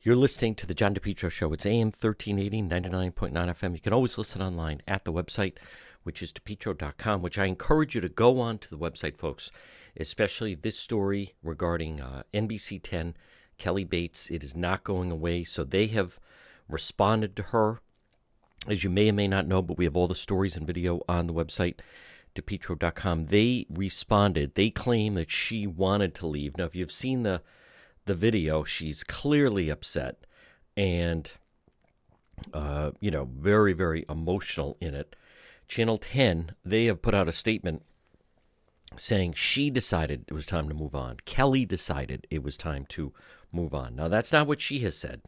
You're listening to the John DePetro Show. It's AM 1380, 99.9 FM. You can always listen online at the website, which is depetro.com, which I encourage you to go on to the website, folks, especially this story regarding uh, NBC 10, Kelly Bates. It is not going away, so they have responded to her. As you may or may not know, but we have all the stories and video on the website depetro.com, they responded. They claim that she wanted to leave. Now, if you've seen the the video, she's clearly upset and uh, you know, very, very emotional in it. Channel 10, they have put out a statement saying she decided it was time to move on. Kelly decided it was time to move on. Now, that's not what she has said.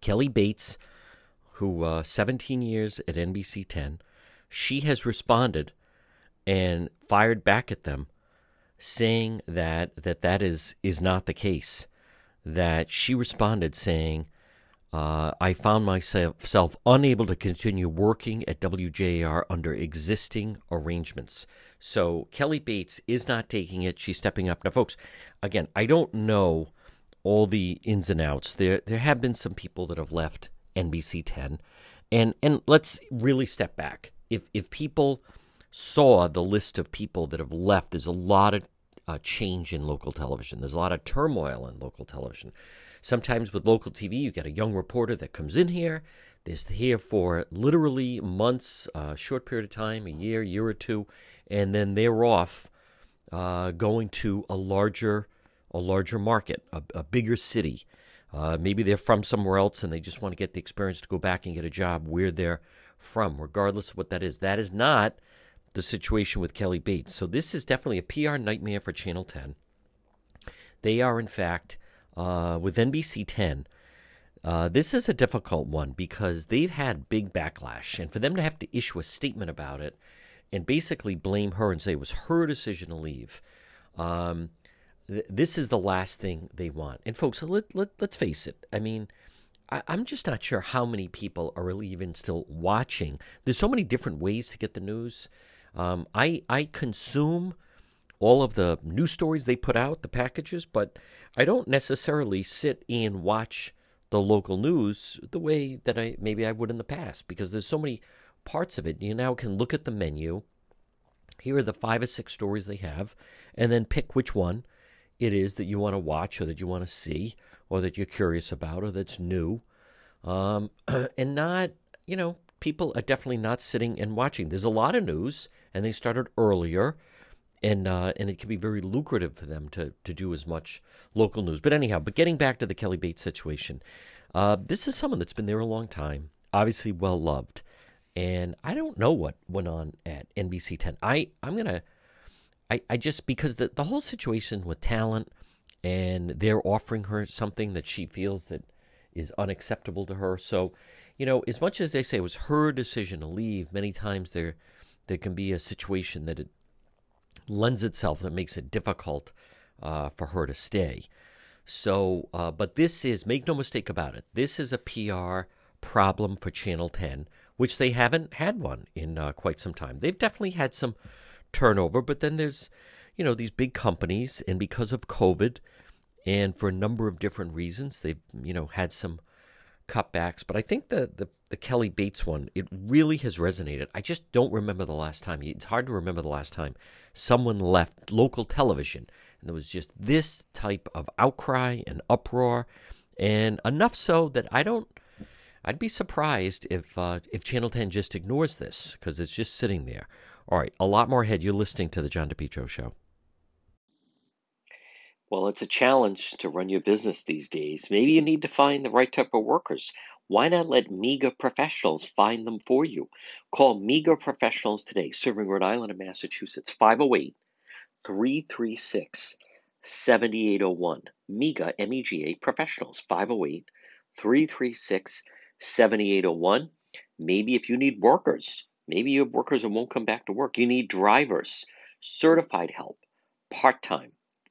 Kelly Bates, who uh, 17 years at NBC 10, she has responded and fired back at them saying that that, that is, is not the case. That she responded saying, uh, I found myself unable to continue working at WJAR under existing arrangements. So Kelly Bates is not taking it. She's stepping up. Now, folks, again, I don't know all the ins and outs. There, there have been some people that have left NBC 10. And, and let's really step back if if people saw the list of people that have left, there's a lot of uh, change in local television. There's a lot of turmoil in local television. Sometimes with local TV, you get a young reporter that comes in here. They're here for literally months, a uh, short period of time, a year, year or two, and then they're off, uh, going to a larger, a larger market, a, a bigger city. Uh, maybe they're from somewhere else and they just want to get the experience to go back and get a job where they're from, regardless of what that is. That is not the situation with Kelly Bates. So this is definitely a PR nightmare for Channel 10. They are, in fact, uh, with NBC 10. Uh, this is a difficult one because they've had big backlash, and for them to have to issue a statement about it and basically blame her and say it was her decision to leave, um, th- this is the last thing they want. And folks, let, let, let's face it. I mean, I, am just not sure how many people are really even still watching. There's so many different ways to get the news. Um, I I consume all of the news stories they put out, the packages, but I don't necessarily sit and watch the local news the way that I maybe I would in the past because there's so many parts of it. You now can look at the menu. Here are the five or six stories they have, and then pick which one it is that you want to watch or that you want to see or that you're curious about or that's new. Um, and not, you know, people are definitely not sitting and watching. There's a lot of news, and they started earlier, and uh, and it can be very lucrative for them to to do as much local news. But anyhow, but getting back to the Kelly Bates situation, uh, this is someone that's been there a long time, obviously well loved, and I don't know what went on at NBC 10. I I'm gonna, I I just because the the whole situation with talent and they're offering her something that she feels that is unacceptable to her. So, you know, as much as they say it was her decision to leave, many times there there can be a situation that it lends itself that makes it difficult uh, for her to stay. So, uh, but this is make no mistake about it. This is a PR problem for Channel 10, which they haven't had one in uh, quite some time. They've definitely had some turnover, but then there's you know these big companies, and because of COVID, and for a number of different reasons. They've you know had some cutbacks, but I think the, the the Kelly Bates one it really has resonated. I just don't remember the last time. It's hard to remember the last time someone left local television and there was just this type of outcry and uproar, and enough so that I don't. I'd be surprised if uh, if Channel 10 just ignores this because it's just sitting there. All right, a lot more ahead. You're listening to the John DePetro Show. Well, it's a challenge to run your business these days. Maybe you need to find the right type of workers. Why not let MEGA professionals find them for you? Call MEGA professionals today, serving Rhode Island and Massachusetts, 508 336 7801. MEGA, M E G A professionals, 508 336 7801. Maybe if you need workers, maybe you have workers that won't come back to work. You need drivers, certified help, part time,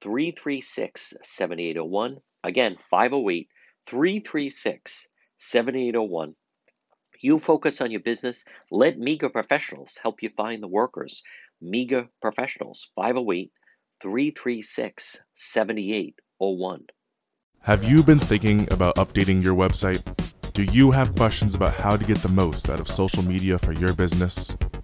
336 7801. Again, 508 336 7801. You focus on your business. Let MEGA professionals help you find the workers. MEGA professionals, 508 336 7801. Have you been thinking about updating your website? Do you have questions about how to get the most out of social media for your business?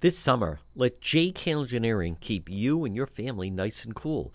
This summer, let JK Engineering keep you and your family nice and cool.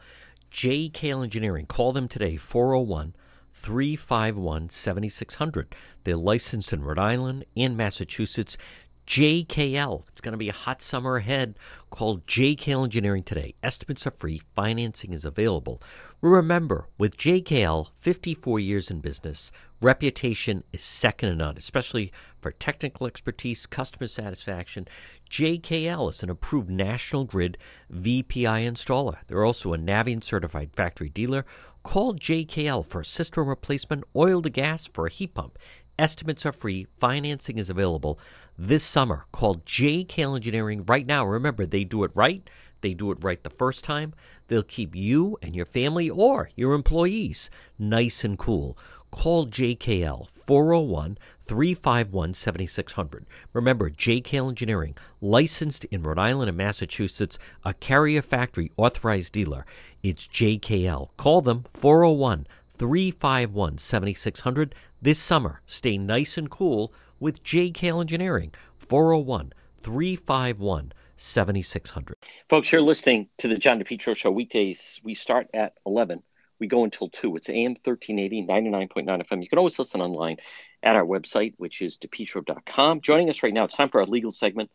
JK Engineering, call them today, 401 351 7600. They're licensed in Rhode Island and Massachusetts. JKL. It's going to be a hot summer ahead. Call JKL Engineering today. Estimates are free, financing is available. Remember, with JKL, 54 years in business, reputation is second to none, especially for technical expertise, customer satisfaction. JKL is an approved National Grid VPI installer. They're also a Navien certified factory dealer. Call JKL for a system replacement, oil to gas for a heat pump. Estimates are free, financing is available this summer Call JKL Engineering right now. Remember, they do it right. They do it right the first time. They'll keep you and your family or your employees nice and cool. Call JKL 401 351 7600. Remember, JKL Engineering, licensed in Rhode Island and Massachusetts, a carrier factory authorized dealer. It's JKL. Call them 401 351 7600 this summer. Stay nice and cool with JKL Engineering, 401 351 7600. Folks, you're listening to the John DePetro Show weekdays. We start at 11. We go until 2. It's AM 1380, 99.9 FM. You can always listen online at our website, which is depetro.com. Joining us right now, it's time for our legal segment.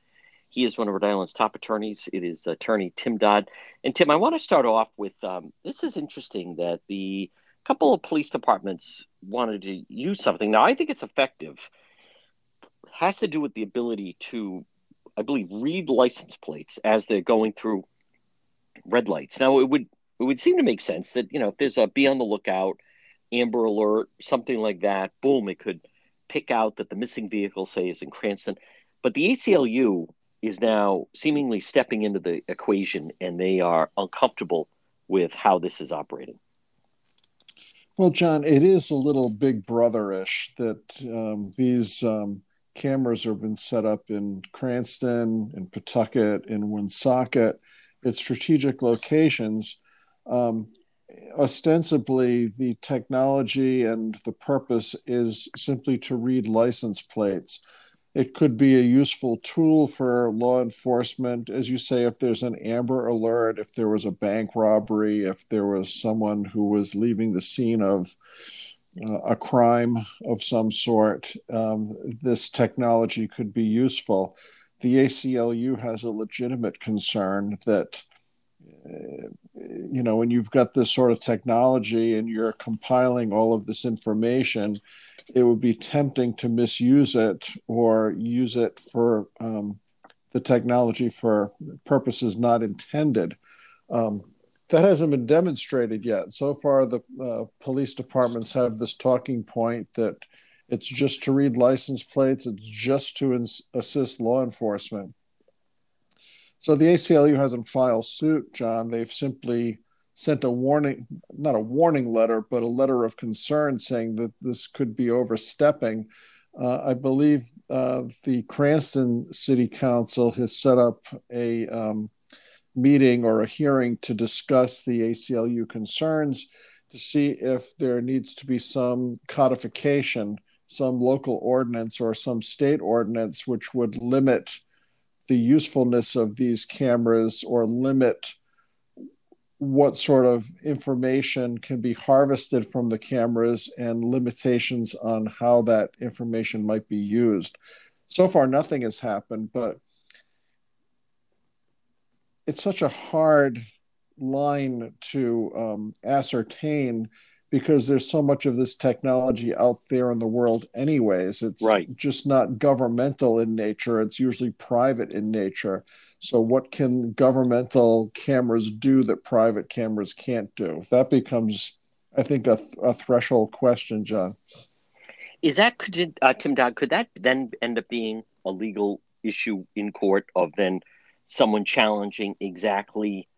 He is one of Rhode Island's top attorneys. It is attorney Tim Dodd. And Tim, I want to start off with um, this is interesting that the couple of police departments wanted to use something. Now, I think it's effective has to do with the ability to, I believe, read license plates as they're going through red lights. Now, it would it would seem to make sense that you know if there's a be on the lookout, Amber Alert, something like that, boom, it could pick out that the missing vehicle, say, is in Cranston. But the ACLU is now seemingly stepping into the equation, and they are uncomfortable with how this is operating. Well, John, it is a little big brotherish that um, these um, cameras have been set up in Cranston, in Pawtucket, in Woonsocket, at strategic locations. Um, ostensibly, the technology and the purpose is simply to read license plates. It could be a useful tool for law enforcement, as you say, if there's an Amber Alert, if there was a bank robbery, if there was someone who was leaving the scene of uh, a crime of some sort, um, this technology could be useful. The ACLU has a legitimate concern that you know, when you've got this sort of technology and you're compiling all of this information, it would be tempting to misuse it or use it for um, the technology for purposes not intended. Um, that hasn't been demonstrated yet. So far, the uh, police departments have this talking point that it's just to read license plates, it's just to ins- assist law enforcement. So the ACLU hasn't filed suit, John. They've simply sent a warning, not a warning letter, but a letter of concern saying that this could be overstepping. Uh, I believe uh, the Cranston City Council has set up a um, meeting or a hearing to discuss the ACLU concerns to see if there needs to be some codification, some local ordinance or some state ordinance which would limit the usefulness of these cameras or limit what sort of information can be harvested from the cameras and limitations on how that information might be used. So far, nothing has happened, but it's such a hard line to um, ascertain because there's so much of this technology out there in the world anyways. It's right. just not governmental in nature. It's usually private in nature. So what can governmental cameras do that private cameras can't do? That becomes i think a, a threshold question john. Is that could uh, tim dodd could that then end up being a legal issue in court of then someone challenging exactly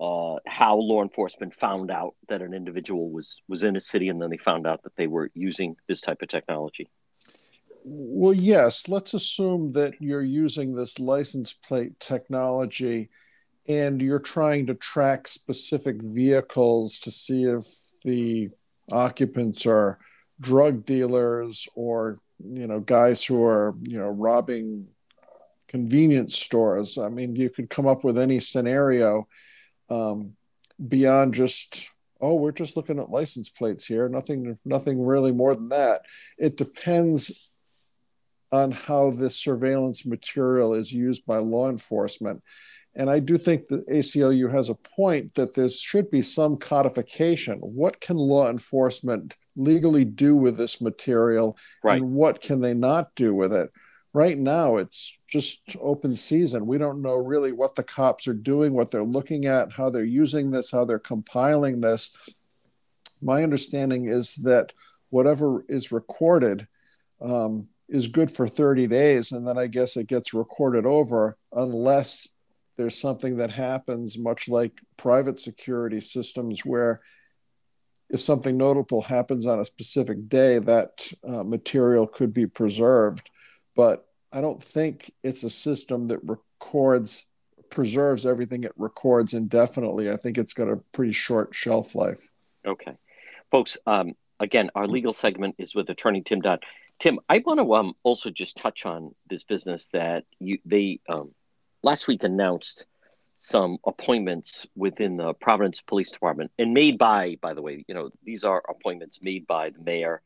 uh, how law enforcement found out that an individual was was in a city, and then they found out that they were using this type of technology. Well, yes. Let's assume that you're using this license plate technology, and you're trying to track specific vehicles to see if the occupants are drug dealers or you know guys who are you know robbing convenience stores. I mean, you could come up with any scenario um, beyond just oh we're just looking at license plates here. Nothing nothing really more than that. It depends on how this surveillance material is used by law enforcement. And i do think the aclu has a point that there should be some codification. What can law enforcement legally do with this material? Right. and what can they not do with it? Right now it's just open season. We don't know really what the cops are doing, what they're looking at, how they're using this, how they're compiling this. My understanding is that whatever is recorded um, is good for 30 days, and then I guess it gets recorded over unless there's something that happens, much like private security systems, where if something notable happens on a specific day, that uh, material could be preserved but I don't think it's a system that records preserves everything it records indefinitely. I think it's got a pretty short shelf life. Okay, folks. Um, again, our legal segment is with Attorney Tim Dodd. Tim, I want to um, also just touch on this business that you they um, last week announced some appointments within the Providence Police Department and made by, by the way, you know, these are appointments made by the mayor,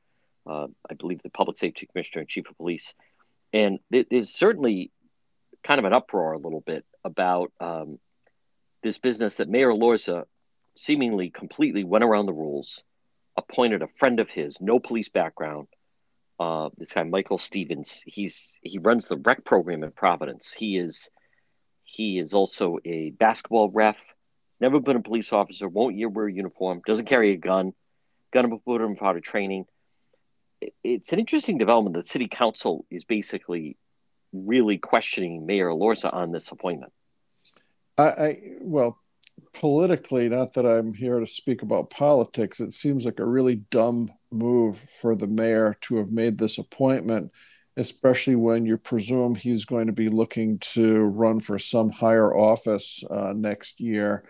uh, I believe the public safety commissioner and chief of police, and there's certainly kind of an uproar a little bit about um, this business that Mayor Elorza seemingly completely went around the rules, appointed a friend of his, no police background. Uh, this guy Michael Stevens, he's he runs the rec program in Providence. He is he is also a basketball ref. Never been a police officer. Won't year wear a uniform. Doesn't carry a gun. Gun him out training it's an interesting development that city council is basically really questioning Mayor Elorza on this appointment. I, I, well, politically, not that I'm here to speak about politics, it seems like a really dumb move for the mayor to have made this appointment, especially when you presume he's going to be looking to run for some higher office uh, next year.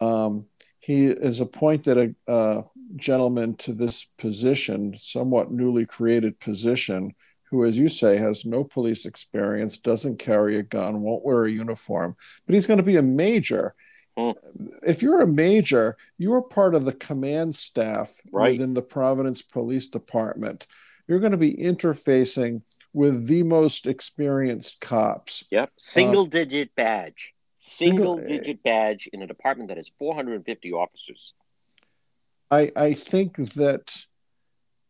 Um, he is appointed a, a gentleman to this position, somewhat newly created position, who, as you say, has no police experience, doesn't carry a gun, won't wear a uniform, but he's going to be a major. Mm. If you're a major, you are part of the command staff right. within the Providence Police Department. You're going to be interfacing with the most experienced cops. Yep, single uh, digit badge Single digit badge in a department that has 450 officers. I, I think that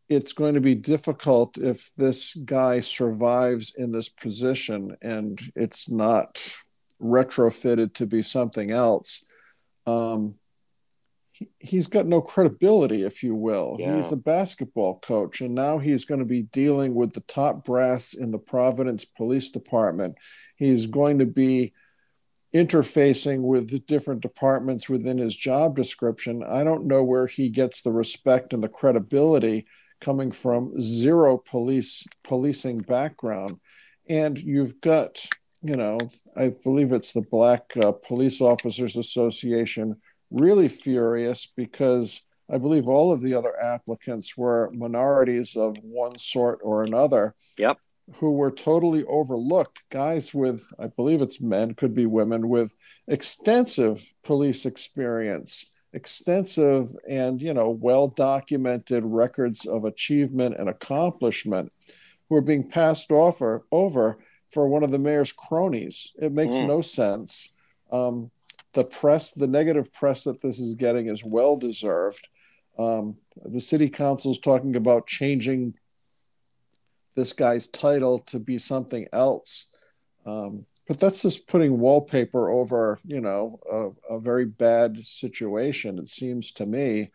it's going to be difficult if this guy survives in this position and it's not retrofitted to be something else. Um, he, he's got no credibility, if you will. Yeah. He's a basketball coach, and now he's going to be dealing with the top brass in the Providence Police Department. He's going to be interfacing with the different departments within his job description. I don't know where he gets the respect and the credibility coming from zero police policing background and you've got you know i believe it's the black uh, police officers association really furious because i believe all of the other applicants were minorities of one sort or another yep who were totally overlooked guys with i believe it's men could be women with extensive police experience extensive and you know well documented records of achievement and accomplishment who are being passed over over for one of the mayor's cronies. It makes mm. no sense. Um, the press the negative press that this is getting is well deserved um, the city council is talking about changing this guy's title to be something else. Um, but that's just putting wallpaper over you know a, a very bad situation it seems to me.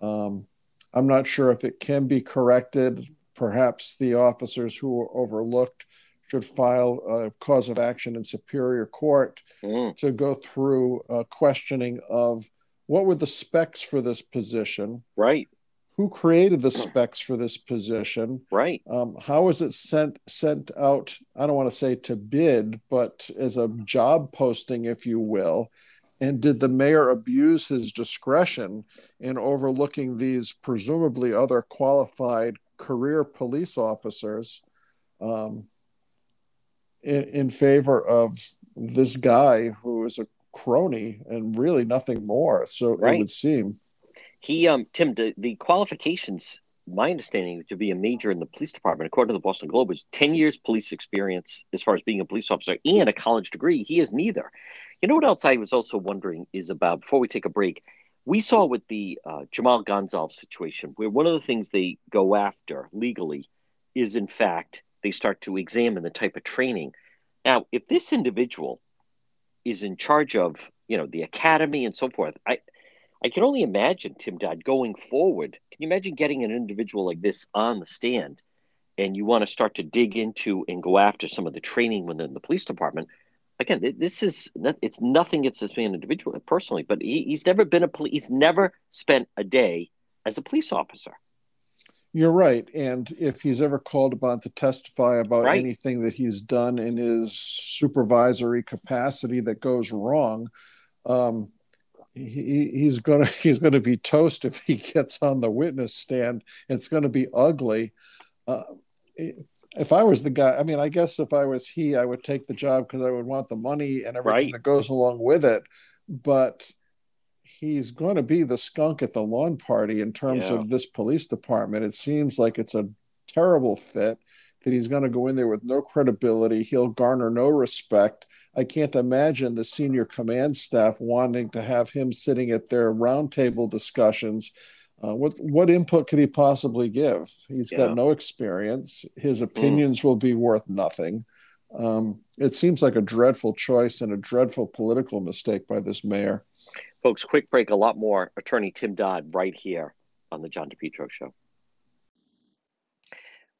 Um, i'm not sure if it can be corrected. Perhaps the officers who were overlooked should file a cause of action in superior court mm. to go through a questioning of what were the specs for this position. Right who created the specs for this position? Right. Um, how was it sent sent out i don't want to say to bid but as a job posting if you will? And did the mayor abuse his discretion in overlooking these presumably other qualified career police officers um, in, in favor of this guy who is a crony and really nothing more? So right. it would seem he, um, Tim, the, the qualifications, my understanding to be a major in the police department, according to the Boston Globe, is 10 years police experience as far as being a police officer and a college degree. He is neither. You know what else I was also wondering is about, before we take a break, we saw with the uh, Jhamal Gonsalves situation, where one of the things they go after legally is, in fact, they start to examine the type of training. Now, if this individual is in charge of, you know, the academy and so forth, I, I can only imagine, Tim Dodd, going forward. Can you imagine getting an individual like this on the stand and you want to start to dig into and go after some of the training within the police department? Again, this is it's nothing against this man individually personally, but he, he's never been a police. He's never spent a day as a police officer. You're right. And if he's ever called upon to testify about right. anything that he's done in his supervisory capacity that goes wrong, um, he, he's gonna he's gonna be toast if he gets on the witness stand. It's gonna be ugly. Uh, if I was the guy, I mean, I guess if I was he, I would take the job because I would want the money and everything right. that goes along with it. But he's going to be the skunk at the lawn party in terms yeah. of this police department. It seems like it's a terrible fit that he's going to go in there with no credibility. He'll garner no respect. I can't imagine the senior command staff wanting to have him sitting at their roundtable discussions. Uh, what what input could he possibly give? He's yeah. got no experience. His mm. opinions mm. will be worth nothing. Um, it seems like a dreadful choice and a dreadful political mistake by this mayor. Folks, quick break. A lot more. Attorney Tim Dodd right here on the John DePetro Show.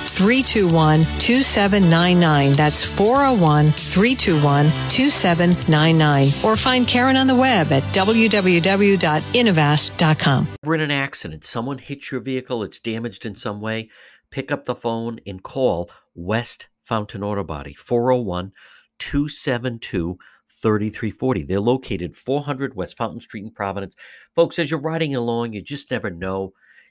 321 2799. That's 401 321 2799. Or find Karen on the web at www.innovast.com. We're in an accident. Someone hits your vehicle, it's damaged in some way. Pick up the phone and call West Fountain Auto Body, 401 272 3340. They're located 400 West Fountain Street in Providence. Folks, as you're riding along, you just never know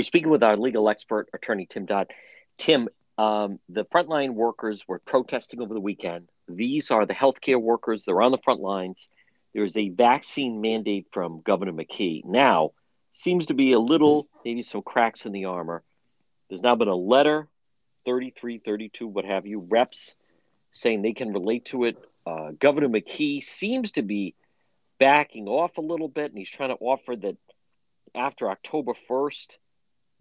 We're speaking with our legal expert, attorney Tim Dodd. Tim, um, the frontline workers were protesting over the weekend. These are the healthcare workers. They're on the front lines. There's a vaccine mandate from Governor McKee. Now, seems to be a little, maybe some cracks in the armor. There's now been a letter, 33, 32, what have you, reps saying they can relate to it. Uh, Governor McKee seems to be backing off a little bit, and he's trying to offer that after October 1st,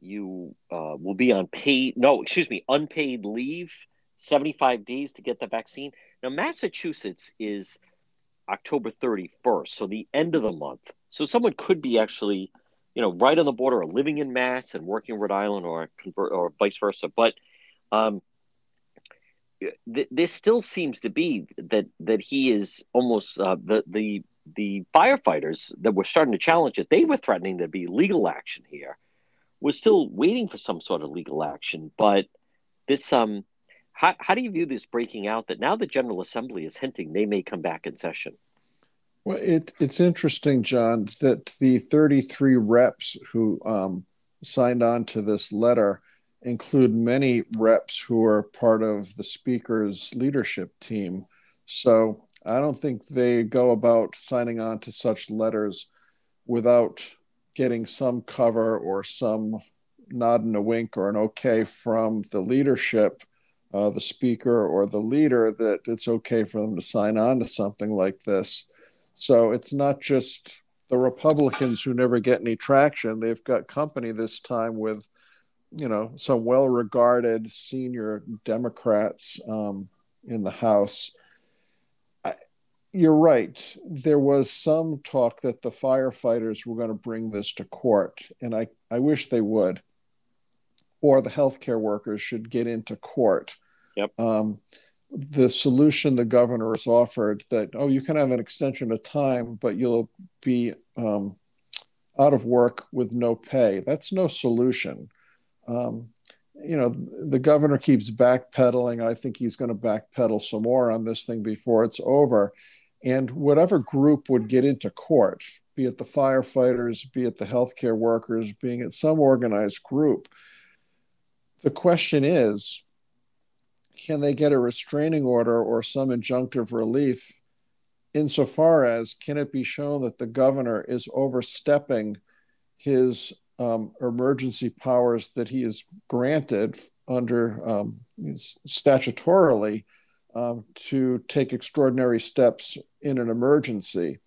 you uh, will be on paid no excuse me unpaid leave 75 days to get the vaccine. Now massachusetts is october 31st so the end of the month. So someone could be actually you know right on the border or living in mass and working in rhode island or convert or vice versa. But um, th- this still seems to be that that he is almost uh, the the the firefighters that were starting to challenge it they were threatening there be legal action here was still waiting for some sort of legal action. But this, um, how, how do you view this breaking out that now the General Assembly is hinting they may come back in session? Well, it, it's interesting, John, that the 33 reps who um, signed on to this letter include many reps who are part of the Speaker's leadership team. So I don't think they go about signing on to such letters without getting some cover or some nod and a wink or an okay from the leadership, uh, the speaker or the leader, that it's okay for them to sign on to something like this. So it's not just the Republicans who never get any traction. They've got company this time with, you know, some well regarded senior Democrats um, in the House you're right. There was some talk that the firefighters were going to bring this to court, and I, I wish they would. Or the healthcare workers should get into court. Yep. Um, the solution the governor has offered that, oh, you can have an extension of time, but you'll be um, out of work with no pay. That's no solution. Um, you know, the governor keeps backpedaling. I think he's going to backpedal some more on this thing before it's over. And whatever group would get into court, be it the firefighters, be it the healthcare workers, being it some organized group, the question is can they get a restraining order or some injunctive relief insofar as can it be shown that the governor is overstepping his um, emergency powers that he is granted under um, statutorily um, to take extraordinary steps in an emergency.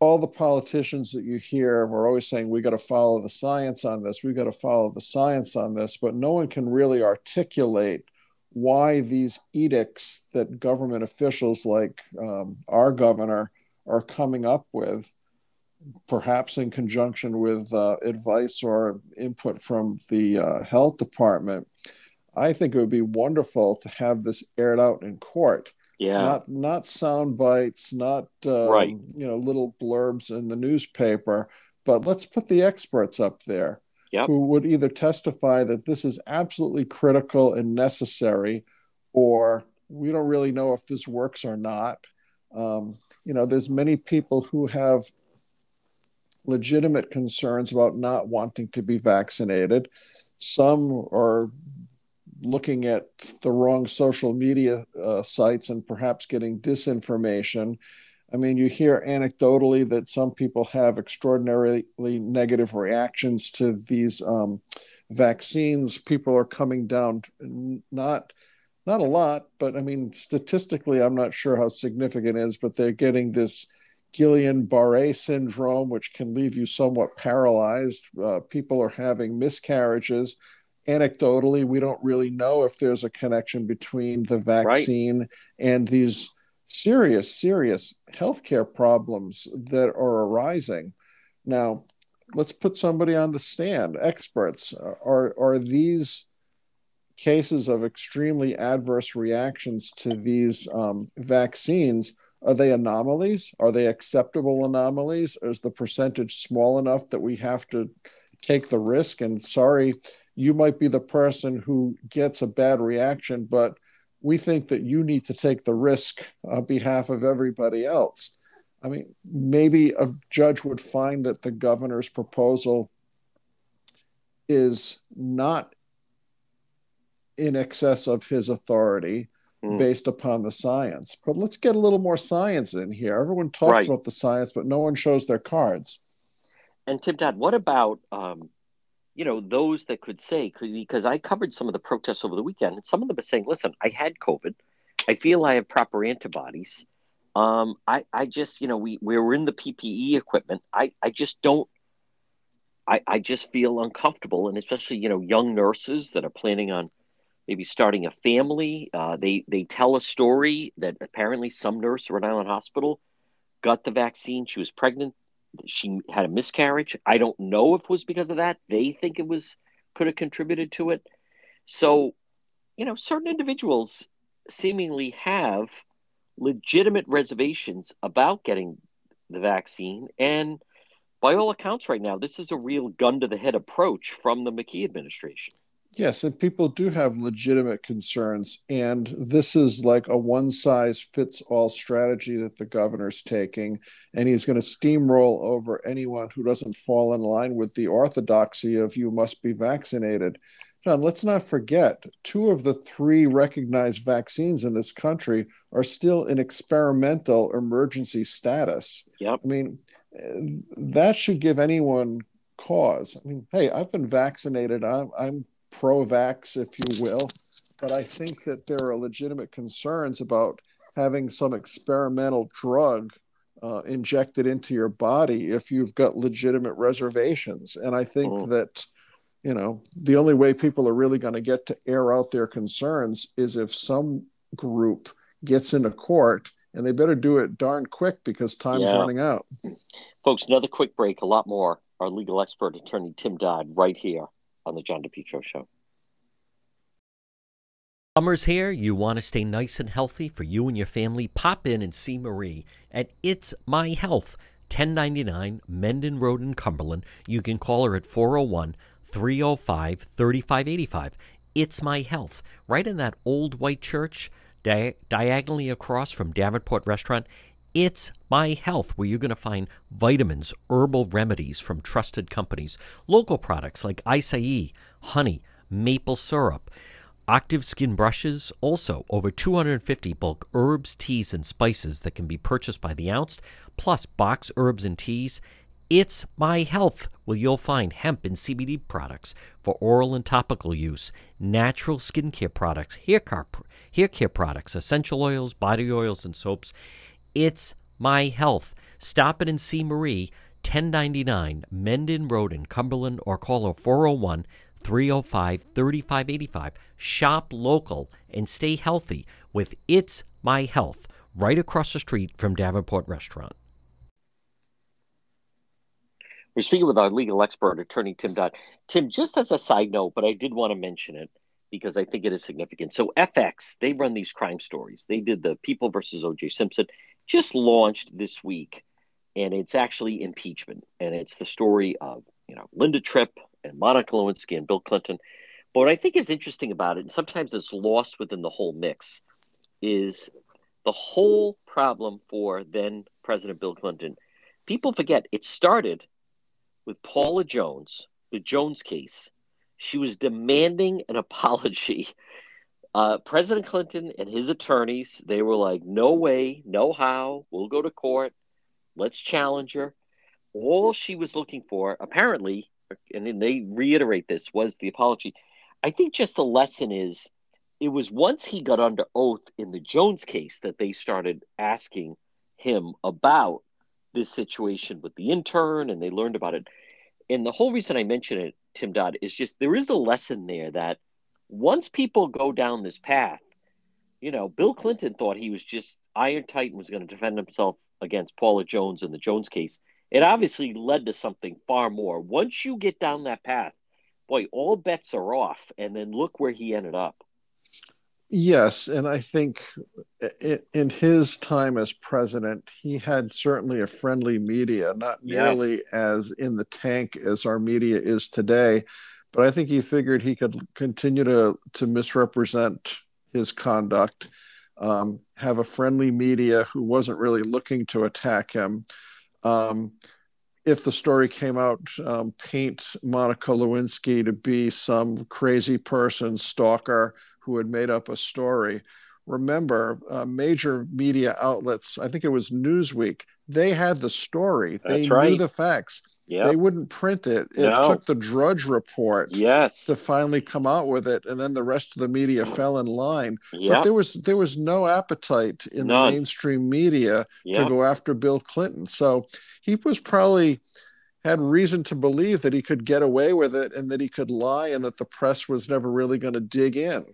All the politicians that you hear are always saying, we got to follow the science on this, we got to follow the science on this, but no one can really articulate why these edicts that government officials like um, our governor are coming up with, perhaps in conjunction with uh, advice or input from the uh, health department. I think it would be wonderful to have this aired out in court. Yeah. Not not sound bites, not um, Right. you know little blurbs in the newspaper, but let's put the experts up there Yep. who would either testify that this is absolutely critical and necessary, or we don't really know if this works or not. Um, you know, there's many people who have legitimate concerns about not wanting to be vaccinated. Some are looking at the wrong social media uh, sites and perhaps getting disinformation. I mean, you hear anecdotally that some people have extraordinarily negative reactions to these um, vaccines. People are coming down, not not a lot, but I mean, statistically, I'm not sure how significant it is, but they're getting this Guillain-Barré syndrome, which can leave you somewhat paralyzed. Uh, people are having miscarriages. Anecdotally, we don't really know if there's a connection between the vaccine and these serious, serious healthcare problems that are arising. Now, let's put somebody on the stand. Experts are are these cases of extremely adverse reactions to these um, vaccines? Are they anomalies? Are they acceptable anomalies? Is the percentage small enough that we have to take the risk? And sorry, you might be the person who gets a bad reaction, but we think that you need to take the risk on behalf of everybody else. I mean, maybe a judge would find that the governor's proposal is not in excess of his authority Mm. based upon the science. But let's get a little more science in here. Everyone talks Right. about the science, but no one shows their cards. And Tim Dodd, what about um, you know those that could say because I covered some of the protests over the weekend, and some of them are saying, "Listen, I had COVID, I feel I have proper antibodies. Um, I I just you know we we were in the PPE equipment. I I just don't. I I just feel uncomfortable, and especially you know young nurses that are planning on maybe starting a family. Uh, they they tell a story that apparently some nurse at Rhode Island Hospital got the vaccine. She was pregnant she had a miscarriage. I don't know if it was because of that. They think it was could have contributed to it. So, you know, certain individuals seemingly have legitimate reservations about getting the vaccine. And by all accounts, right now, this is a real gun to the head approach from the McKee administration. Yes, and people do have legitimate concerns. And this is like a one size fits all strategy that the governor's taking. And he's going to steamroll over anyone who doesn't fall in line with the orthodoxy of you must be vaccinated. John, let's not forget two of the three recognized vaccines in this country are still in experimental emergency status. Yep. I mean, that should give anyone cause. I mean, hey, I've been vaccinated. I'm, I'm pro vax, if you will, but I think that there are legitimate concerns about having some experimental drug uh, injected into your body if you've got legitimate reservations. And I think Mhm. that, you know, the only way people are really going to get to air out their concerns is if some group gets into court and they better do it darn quick because time's Yeah. running out. Folks, another quick break, a lot more. Our legal expert, attorney Tim Dodd, right here on the John DePetro Show. Summer's here. You want to stay nice and healthy for you and your family? Pop in and see Marie at It's My Health, 1099 Mendon Road in Cumberland. You can call her at 401 305 3585. It's My Health, right in that old white church, di- diagonally across from Davenport Restaurant. It's My Health, where you're going to find vitamins, herbal remedies from trusted companies, local products like acai, honey, maple syrup. Octave skin brushes, also over 250 bulk herbs, teas, and spices that can be purchased by the ounce, plus box herbs and teas. It's My Health, where you'll find hemp and CBD products for oral and topical use, natural skincare products, hair care, hair care products, essential oils, body oils, and soaps. It's My Health. Stop it and see Marie, 1099 Mendon Road in Cumberland, or call her 401 305 3585. Shop local and stay healthy with It's My Health, right across the street from Davenport Restaurant. We're speaking with our legal expert, attorney Tim Dodd. Tim, just as a side note, but I did want to mention it because I think it is significant. So, FX, they run these crime stories. They did the People versus O.J. Simpson, just launched this week, and it's actually impeachment. And it's the story of, you know, Linda Tripp and Monica Lewinsky and Bill Clinton. But what I think is interesting about it, and sometimes it's lost within the whole mix, is the whole problem for then President Bill Clinton. People forget it started with Paula Jones, the Jones case. She was demanding an apology. Uh, President Clinton and his attorneys, they were like, no way, no how, we'll go to court, let's challenge her. All she was looking for, apparently, and they reiterate this, was the apology. I think just the lesson is it was once he got under oath in the Jones case that they started asking him about this situation with the intern and they learned about it. And the whole reason I mention it, Tim Dodd, is just there is a lesson there that once people go down this path, you know, Bill Clinton thought he was just iron Titan was going to defend himself against Paula Jones in the Jones case. It obviously led to something far more. Once you get down that path, boy, all bets are off. And then look where he ended up. Yes, and I think in his time as president, he had certainly a friendly media, not nearly yeah. as in the tank as our media is today. But I think he figured he could continue to to misrepresent his conduct, um, have a friendly media who wasn't really looking to attack him. Um, if the story came out, um, paint Monica Lewinsky to be some crazy person, stalker who had made up a story. Remember, uh, major media outlets, I think it was Newsweek, they had the story. They That's right. knew the facts. They wouldn't print it. It no. took the Drudge Report yes. to finally come out with it, and then the rest of the media fell in line. Yep. But there was there was no appetite in None. the mainstream media yep. to go after Bill Clinton. So he was probably had reason to believe that he could get away with it and that he could lie and that the press was never really going to dig in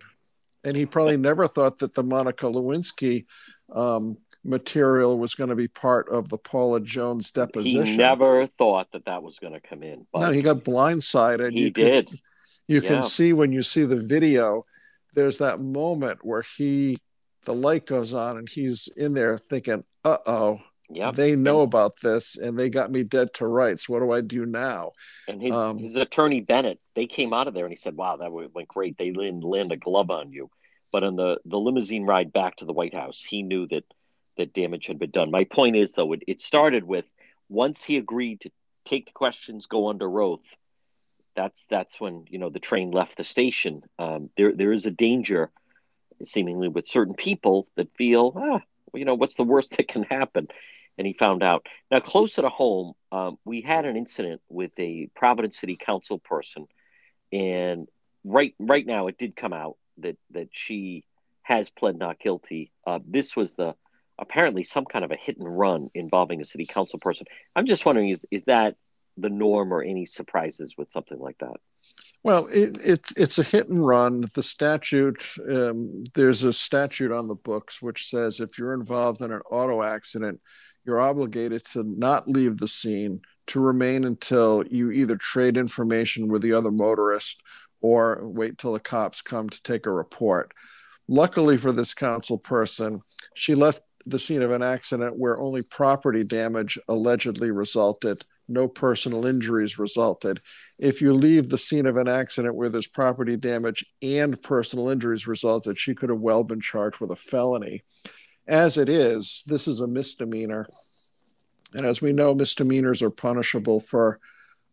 and he probably never thought that the Monica Lewinsky um, material was going to be part of the Paula Jones deposition. He never thought that that was going to come in. no, he got blindsided. He you did. Can, you yeah. can see when you see the video, there's that moment where he, the light goes on, and he's in there thinking, "Uh oh." Yeah, they know about this, and they got me dead to rights. What do I do now? And his, um, his attorney Bennett, they came out of there, and he said, "Wow, that went great. They didn't land a glove on you." But on the the limousine ride back to the White House, he knew that that damage had been done. My point is, though, it, it started with once he agreed to take the questions, go under oath. That's that's when you know the train left the station. Um, there there is a danger, seemingly with certain people that feel, ah, you know, what's the worst that can happen? and he found out. Now, closer to home, um, we had an incident with a Providence City Council person, and right right now it did come out that that she has pled not guilty. Uh, this was the apparently some kind of a hit and run involving a city council person. I'm just wondering is is that the norm or any surprises with something like that? Well, it, it's it's a hit and run. The statute um, there's a statute on the books which says if you're involved in an auto accident, you're obligated to not leave the scene, to remain until you either trade information with the other motorist or wait till the cops come to take a report. Luckily for this council person, she left the scene of an accident where only property damage allegedly resulted. No personal injuries resulted. If you leave the scene of an accident where there's property damage and personal injuries resulted, she could have well been charged with a felony. As it is, this is a misdemeanor. And as we know, misdemeanors are punishable for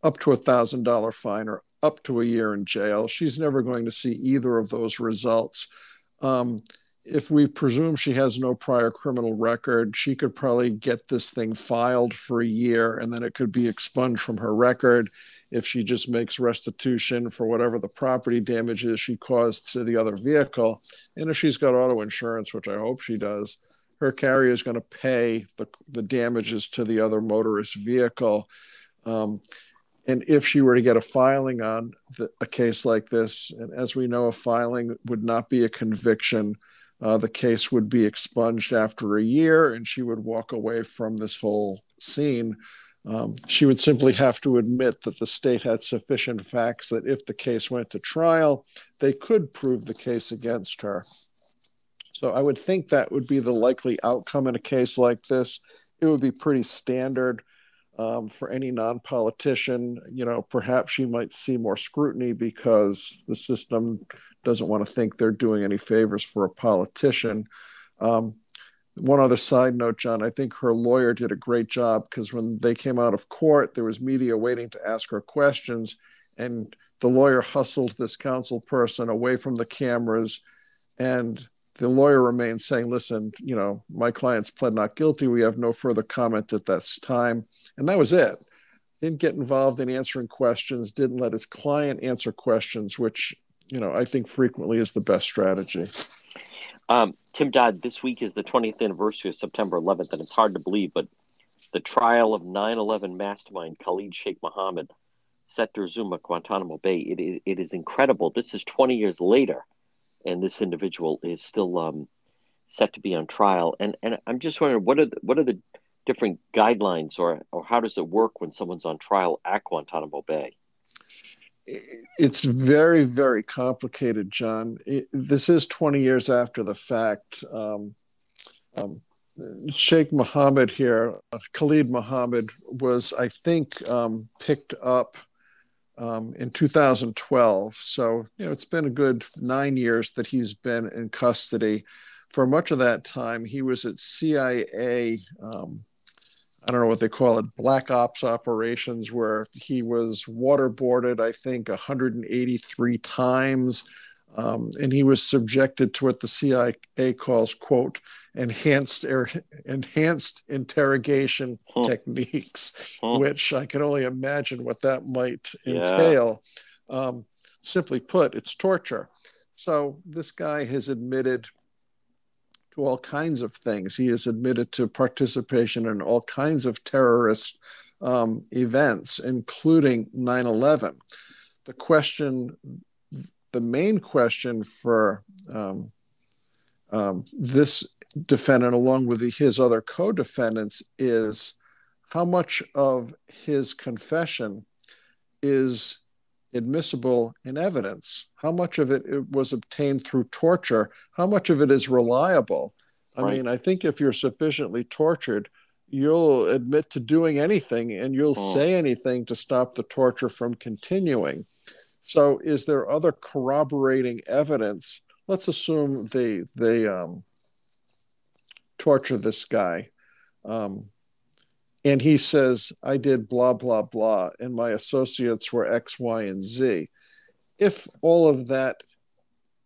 up to a thousand dollar fine or up to a year in jail. She's never going to see either of those results. Um, if we presume she has no prior criminal record, she could probably get this thing filed for a year and then it could be expunged from her record if she just makes restitution for whatever the property damages she caused to the other vehicle. And if she's got auto insurance, which I hope she does, her carrier is going to pay the, the damages to the other motorist vehicle. Um, and if she were to get a filing on the, a case like this, and as we know, a filing would not be a conviction. Uh, the case would be expunged after a year, and she would walk away from this whole scene. Um, she would simply have to admit that the state had sufficient facts that if the case went to trial, they could prove the case against her. So I would think that would be the likely outcome in a case like this. It would be pretty standard um, for any non politician. You know, perhaps she might see more scrutiny because the system doesn't want to think they're doing any favors for a politician. Um, one other side note, John, I think her lawyer did a great job because when they came out of court, there was media waiting to ask her questions, and the lawyer hustled this counsel person away from the cameras. And the lawyer remained saying, Listen, you know, my client's pled not guilty. We have no further comment at this time. And that was it. Didn't get involved in answering questions, didn't let his client answer questions, which, you know, I think frequently is the best strategy. Um, Tim Dodd, this week is the 20th anniversary of September 11th, and it's hard to believe, but the trial of 9 11 mastermind Khalid Sheikh Mohammed, set to resume at Guantanamo Bay, it, it is incredible. This is 20 years later, and this individual is still um, set to be on trial. And, and I'm just wondering, what are the, what are the different guidelines, or, or how does it work when someone's on trial at Guantanamo Bay? It's very very complicated john. It, this is 20 years after the fact. Um, um, sheikh mohammed here uh, khalid mohammed was i think um, picked up um, in 2012 so you know it's been a good nine years that he's been in custody. For much of that time he was at cia um, I don't know what they call it, black ops operations, where he was waterboarded, I think, 183 times. Um, and he was subjected to what the CIA calls, quote, enhanced er, enhanced interrogation huh. techniques, huh. which I can only imagine what that might entail. Yeah. Um, simply put, it's torture. So this guy has admitted to all kinds of things. He is admitted to participation in all kinds of terrorist um, events, including 9 11. The question, the main question for um, um, this defendant, along with the, his other co defendants, is how much of his confession is admissible in evidence? How much of it, it was obtained through torture? How much of it is reliable? I mean, I think if you're sufficiently tortured, you'll admit to doing anything and you'll oh. say anything to stop the torture from continuing. So, is there other corroborating evidence? Let's assume they they um, torture this guy. Um, and he says, I did blah, blah, blah, and my associates were X, Y, and Z. If all of that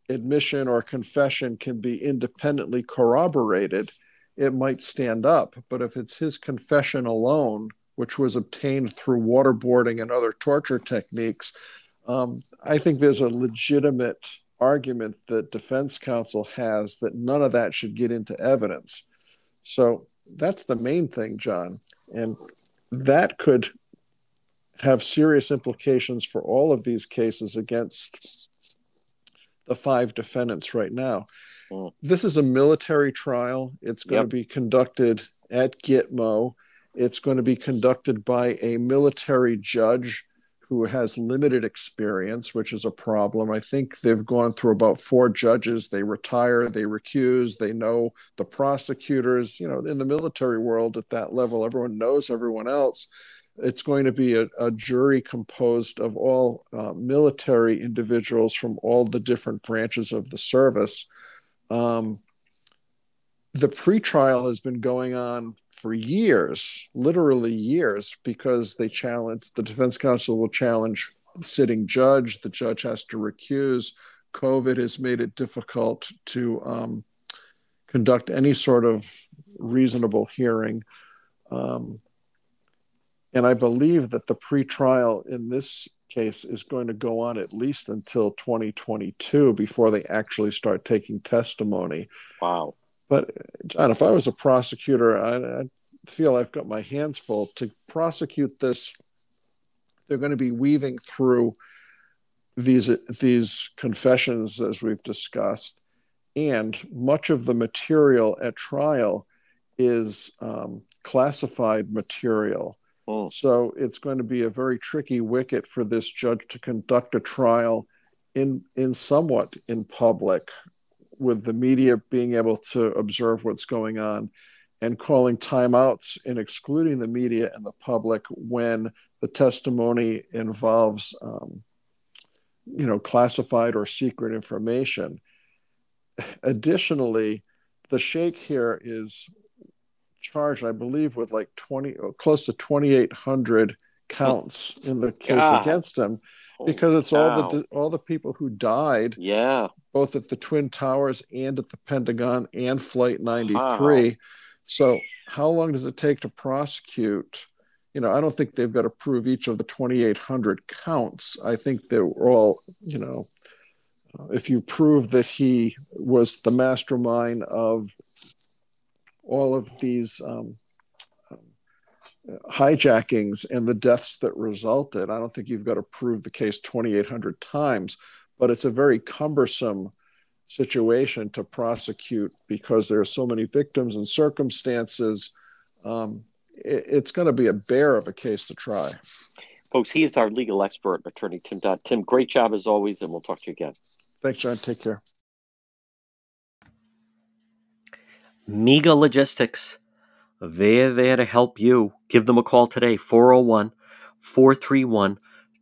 admission or confession can be independently corroborated, it might stand up. But if it's his confession alone, which was obtained through waterboarding and other torture techniques, um, I think there's a legitimate argument that defense counsel has that none of that should get into evidence. So that's the main thing, John. And that could have serious implications for all of these cases against the five defendants right now. Mm. This is a military trial. It's going yep. to be conducted at Gitmo. It's going to be conducted by a military judge who has limited experience, which is a problem. I think they've gone through about four judges. They retire, they recuse, they know the prosecutors. You know, in the military world at that level, everyone knows everyone else. It's going to be a, a jury composed of all uh, military individuals from all the different branches of the service. Um, the pretrial has been going on for years, literally years, because they challenge the defense counsel will challenge the sitting judge. The judge has to recuse, COVID has made it difficult to um, conduct any sort of reasonable hearing. Um, and I believe that the pretrial in this case is going to go on at least until 2022 before they actually start taking testimony. Wow. But John, if I was a prosecutor, I, I feel I've got my hands full to prosecute this. They're going to be weaving through these these confessions as we've discussed, and much of the material at trial is um, classified material. Oh. So it's going to be a very tricky wicket for this judge to conduct a trial in in somewhat in public with the media being able to observe what's going on and calling timeouts and excluding the media and the public when the testimony involves um, you know classified or secret information. Additionally the sheikh here is charged i believe with like 20 close to 2800 counts in the case God. against him because it's all the all the people who died yeah both at the twin towers and at the pentagon and flight 93 wow. so how long does it take to prosecute you know i don't think they've got to prove each of the 2800 counts i think they're all you know if you prove that he was the mastermind of all of these um, hijackings and the deaths that resulted. I don't think you've got to prove the case 2,800 times, but it's a very cumbersome situation to prosecute because there are so many victims and circumstances. Um, it, it's going to be a bear of a case to try. Folks, he is our legal expert, Attorney Tim Dodd. Tim, great job as always, and we'll talk to you again. Thanks, John. Take care. MEGA Logistics they're there to help you. Give them a call today, 401 431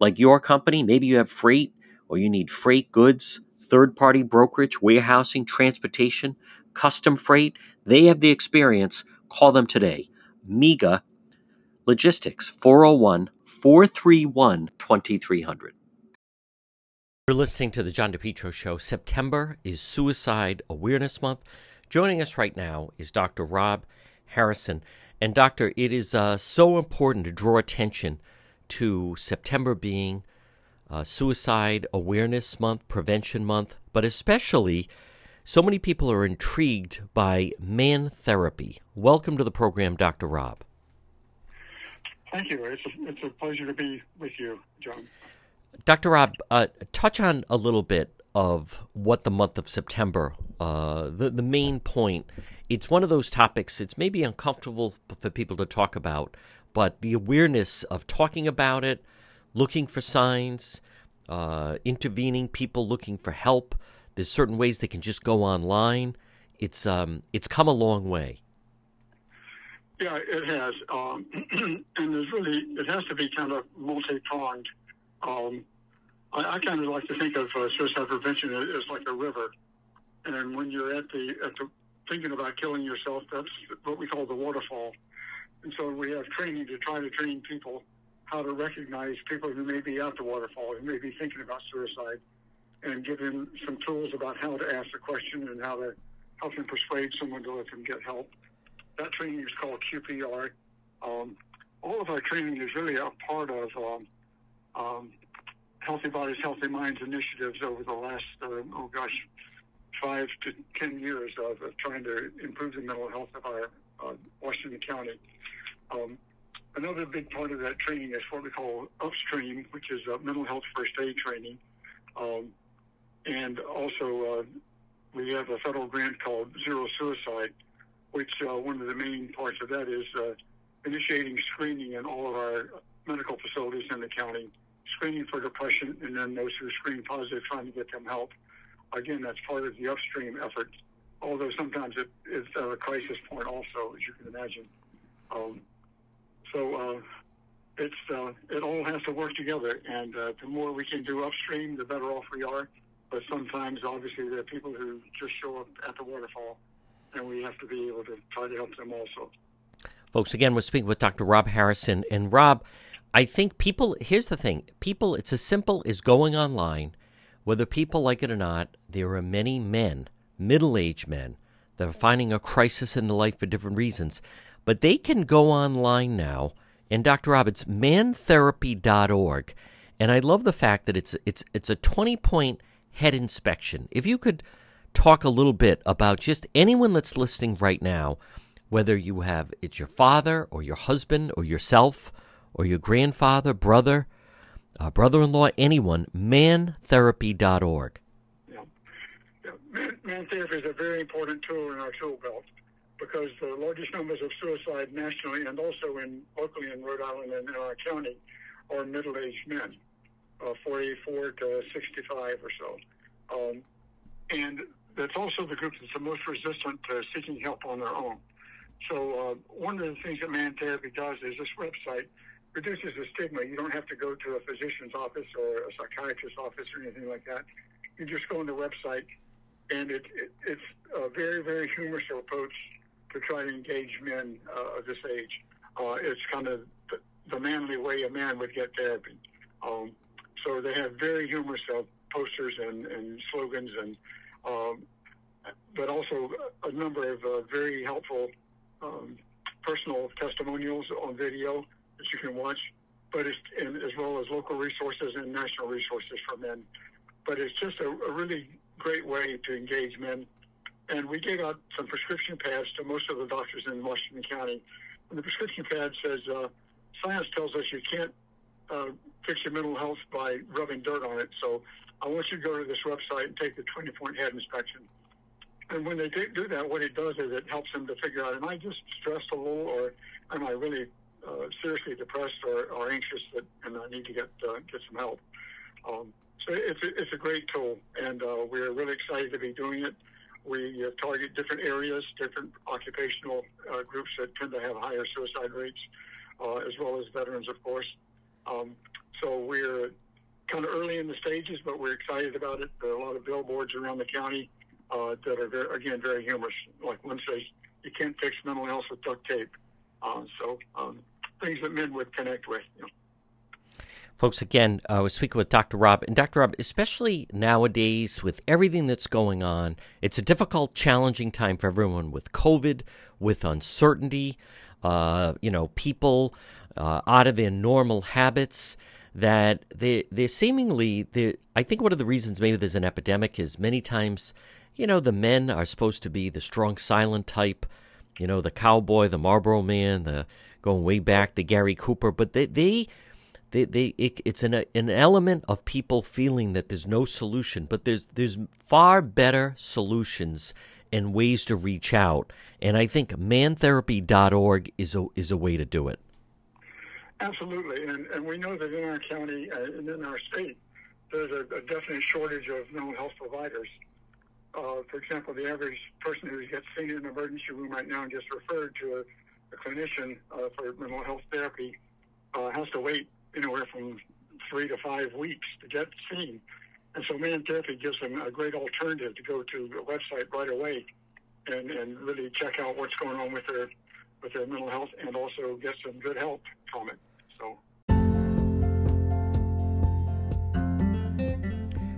like your company? Maybe you have freight or you need freight goods, third party brokerage, warehousing, transportation, custom freight. They have the experience. Call them today. MEGA Logistics 401 431 2300. You're listening to the John DePetro Show. September is Suicide Awareness Month. Joining us right now is Dr. Rob Harrison. And, Doctor, it is uh, so important to draw attention to September being uh, Suicide Awareness Month, Prevention Month, but especially so many people are intrigued by man therapy. Welcome to the program, Dr. Rob. Thank you. It's a, it's a pleasure to be with you, John. Dr. Rob, uh, touch on a little bit of what the month of September, uh, the the main point. It's one of those topics. It's maybe uncomfortable for people to talk about, but the awareness of talking about it, looking for signs, uh, intervening, people looking for help. There's certain ways they can just go online. It's um, it's come a long way. Yeah, it has, um, and there's really it has to be kind of multi pronged. Um, I, I kind of like to think of uh, suicide prevention as, like a river, and when you're at the at the thinking about killing yourself, that's what we call the waterfall. And so we have training to try to train people how to recognize people who may be at the waterfall, who may be thinking about suicide, and give them some tools about how to ask the question and how to help them persuade someone to let them get help. That training is called QPR. Um, all of our training is really a part of um, um, Healthy Bodies, Healthy Minds initiatives over the last, uh, oh gosh, five to ten years of, of, trying to improve the mental health of our uh, Washington County. Um, another big part of that training is what we call upstream, which is uh, mental health first aid training. Um, and also, uh, we have a federal grant called Zero Suicide, which uh, one of the main parts of that is uh, initiating screening in all of our medical facilities in the county screening for depression, and then those who screen positive, trying to get them help. Again, that's part of the upstream effort, although sometimes it is at a crisis point also, as you can imagine. Um, so uh, it's uh, it all has to work together, and uh, the more we can do upstream, the better off we are. But sometimes, obviously, there are people who just show up at the waterfall, and we have to be able to try to help them also. Folks, again, we're speaking with Dr. Rob Harrison. And Rob, I think people, here's the thing people, it's as simple as going online. Whether people like it or not, there are many men, middle aged men, that are finding a crisis in their life for different reasons. But they can go online now, and Dr. Rob, it's mantherapy.org. And I love the fact that it's, it's, it's a 20 point head inspection. If you could talk a little bit about just anyone that's listening right now, whether you have it's your father or your husband or yourself or your grandfather, brother, uh, brother-in-law, anyone, mantherapy.org. Man therapy is a very important tool in our tool belt because the largest numbers of suicide nationally and also in locally in Rhode Island and in our county are middle-aged men, uh, 44 to 65 or so. Um, and that's also the group that's the most resistant to seeking help on their own. So uh, one of the things that Man Therapy does is this website reduces the stigma. You don't have to go to a physician's office or a psychiatrist's office or anything like that. You just go on the website, and it, it, it's a very, very humorous approach to try to engage men uh, of this age. Uh, it's kind of the, manly way a man would get therapy. Um, so they have very humorous uh, posters and, and slogans, and um, but also a number of uh, very helpful um, personal testimonials on video that you can watch, but it's as well as local resources and national resources for men. But it's just a, a really great way to engage men. And we gave out some prescription pads to most of the doctors in Washington County. And the prescription pad says, uh, science tells us you can't uh, fix your mental health by rubbing dirt on it. So I want you to go to this website and take the 20 point head inspection. And when they do that, what it does is it helps them to figure out, am I just stressed a little or am I really uh, seriously depressed or, or anxious that, and I need to get, uh, get some help. Um, so it's a, it's a great tool, and uh, we're really excited to be doing it. We uh, target different areas, different occupational uh, groups that tend to have higher suicide rates, uh, as well as veterans, of course. Um, so we're kind of early in the stages, but we're excited about it. There are a lot of billboards around the county uh, that are very, again very humorous. Like one says, "You can't fix mental health with duct tape." Uh, so um, things that men would connect with. You know. Folks, again, uh, I was speaking with Dr. Rob, and Dr. Rob, especially nowadays with everything that's going on, it's a difficult, challenging time for everyone with COVID, with uncertainty, uh, you know, people uh, out of their normal habits that they they're seemingly they I think one of the reasons maybe there's an epidemic is many times you know the men are supposed to be the strong silent type you know the cowboy the Marlboro man the going way back the Gary Cooper but they they they, they it, it's an an element of people feeling that there's no solution but there's there's far better solutions and ways to reach out. And I think mantherapy.org is a is a way to do it. Absolutely, and, and we know that in our county uh, and in our state, there's a, a definite shortage of mental health providers. Uh, for example, the average person who gets seen in an emergency room right now and gets referred to a, a clinician uh, for mental health therapy uh, has to wait anywhere from three to five weeks to get seen. And so Man Therapy gives them a great alternative to go to the website right away and, and really check out what's going on with their with their mental health and also get some good help from it. So.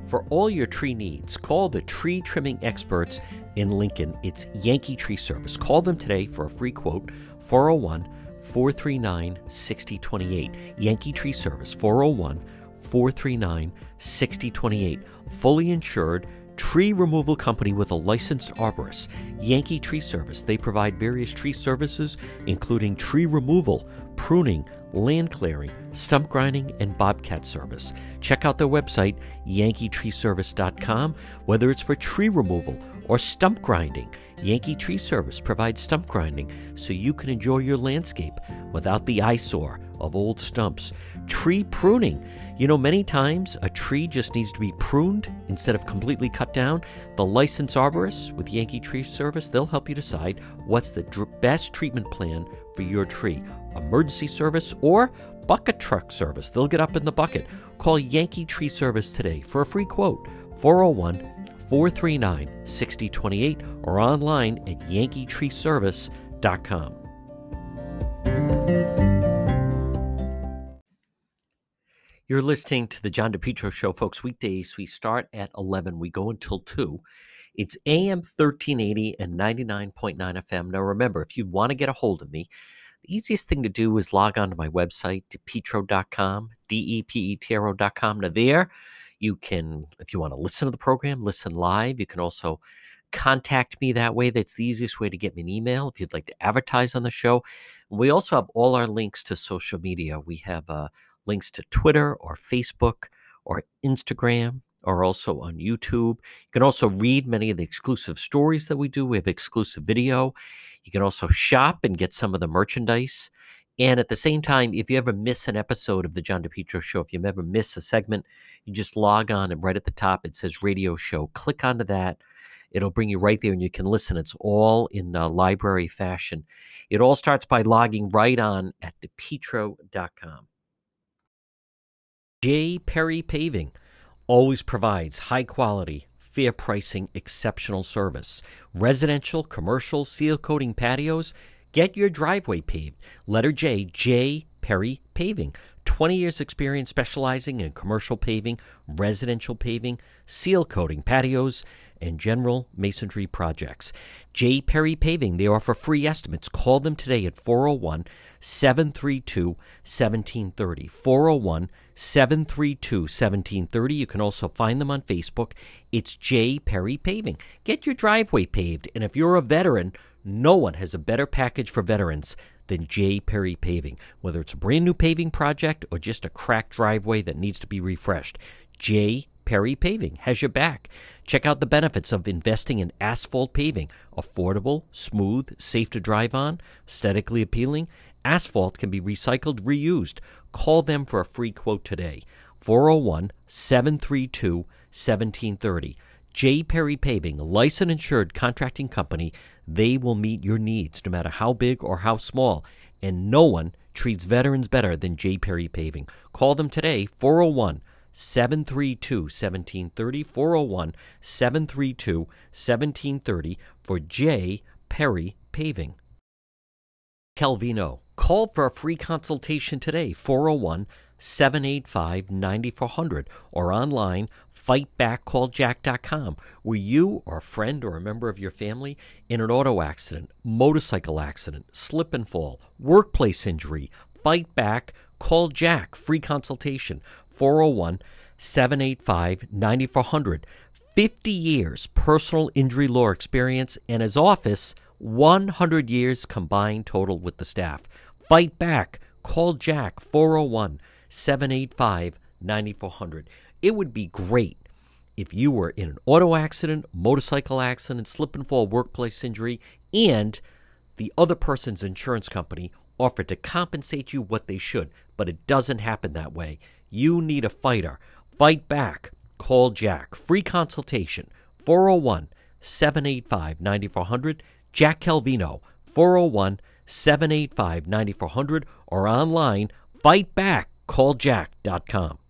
For all your tree needs, call the tree trimming experts in Lincoln. It's Yankee Tree Service. Call them today for a free quote 401 439 6028. Yankee Tree Service 401 439 6028. Fully insured tree removal company with a licensed arborist, Yankee Tree Service. They provide various tree services, including tree removal, pruning, land clearing, stump grinding, and bobcat service. Check out their website, yankeetreeservice.com, whether it's for tree removal or stump grinding. Yankee Tree Service provides stump grinding so you can enjoy your landscape without the eyesore of old stumps. Tree pruning. You know, many times a tree just needs to be pruned instead of completely cut down. The licensed arborist with Yankee Tree Service, they'll help you decide what's the dr- best treatment plan for your tree. Emergency service or bucket truck service. They'll get up in the bucket. Call Yankee Tree Service today for a free quote 401 439 6028 or online at yankeetreeservice.com. You're listening to the John DePetro Show, folks. Weekdays, we start at 11. We go until 2. It's AM 1380 and 99.9 FM. Now, remember, if you want to get a hold of me, the easiest thing to do is log on to my website, depetro.com, D-E-P-E-T-R-O.com. Now, there you can, if you want to listen to the program, listen live. You can also contact me that way. That's the easiest way to get me an email if you'd like to advertise on the show. We also have all our links to social media. We have uh, links to Twitter or Facebook or Instagram or also on YouTube. You can also read many of the exclusive stories that we do. We have exclusive video. You can also shop and get some of the merchandise. And at the same time, if you ever miss an episode of the John DePetro show, if you ever miss a segment, you just log on and right at the top it says radio show. Click onto that. It'll bring you right there and you can listen. It's all in uh, library fashion. It all starts by logging right on at depetro.com. J. Perry Paving always provides high quality, fair pricing, exceptional service. Residential, commercial, seal coating patios. Get your driveway paved. Letter J, J. Perry Paving. 20 years experience specializing in commercial paving, residential paving, seal coating patios, and general masonry projects. J. Perry Paving, they offer free estimates. Call them today at 401 732 1730. 401 732 1730. You can also find them on Facebook. It's J. Perry Paving. Get your driveway paved, and if you're a veteran, no one has a better package for veterans than J. Perry Paving. Whether it's a brand new paving project or just a cracked driveway that needs to be refreshed, J. Perry Paving has your back. Check out the benefits of investing in asphalt paving. Affordable, smooth, safe to drive on, aesthetically appealing. Asphalt can be recycled, reused. Call them for a free quote today. 401 732 1730. J. Perry Paving, licensed insured contracting company. They will meet your needs no matter how big or how small. And no one treats veterans better than J. Perry Paving. Call them today, 401 732 1730. 401 732 1730 for J. Perry Paving. Calvino. Call for a free consultation today, 401 785 9400, or online, fightbackcalljack.com, where you or a friend or a member of your family in an auto accident, motorcycle accident, slip and fall, workplace injury, fight back, call Jack, free consultation, 401 785 9400. 50 years personal injury law experience and his office 100 years combined total with the staff. Fight back. Call Jack 401 785 9400. It would be great if you were in an auto accident, motorcycle accident, slip and fall, workplace injury, and the other person's insurance company offered to compensate you what they should, but it doesn't happen that way. You need a fighter. Fight back. Call Jack. Free consultation 401 785 9400. Jack Calvino, 401 785 9400, or online, fightbackcalljack.com.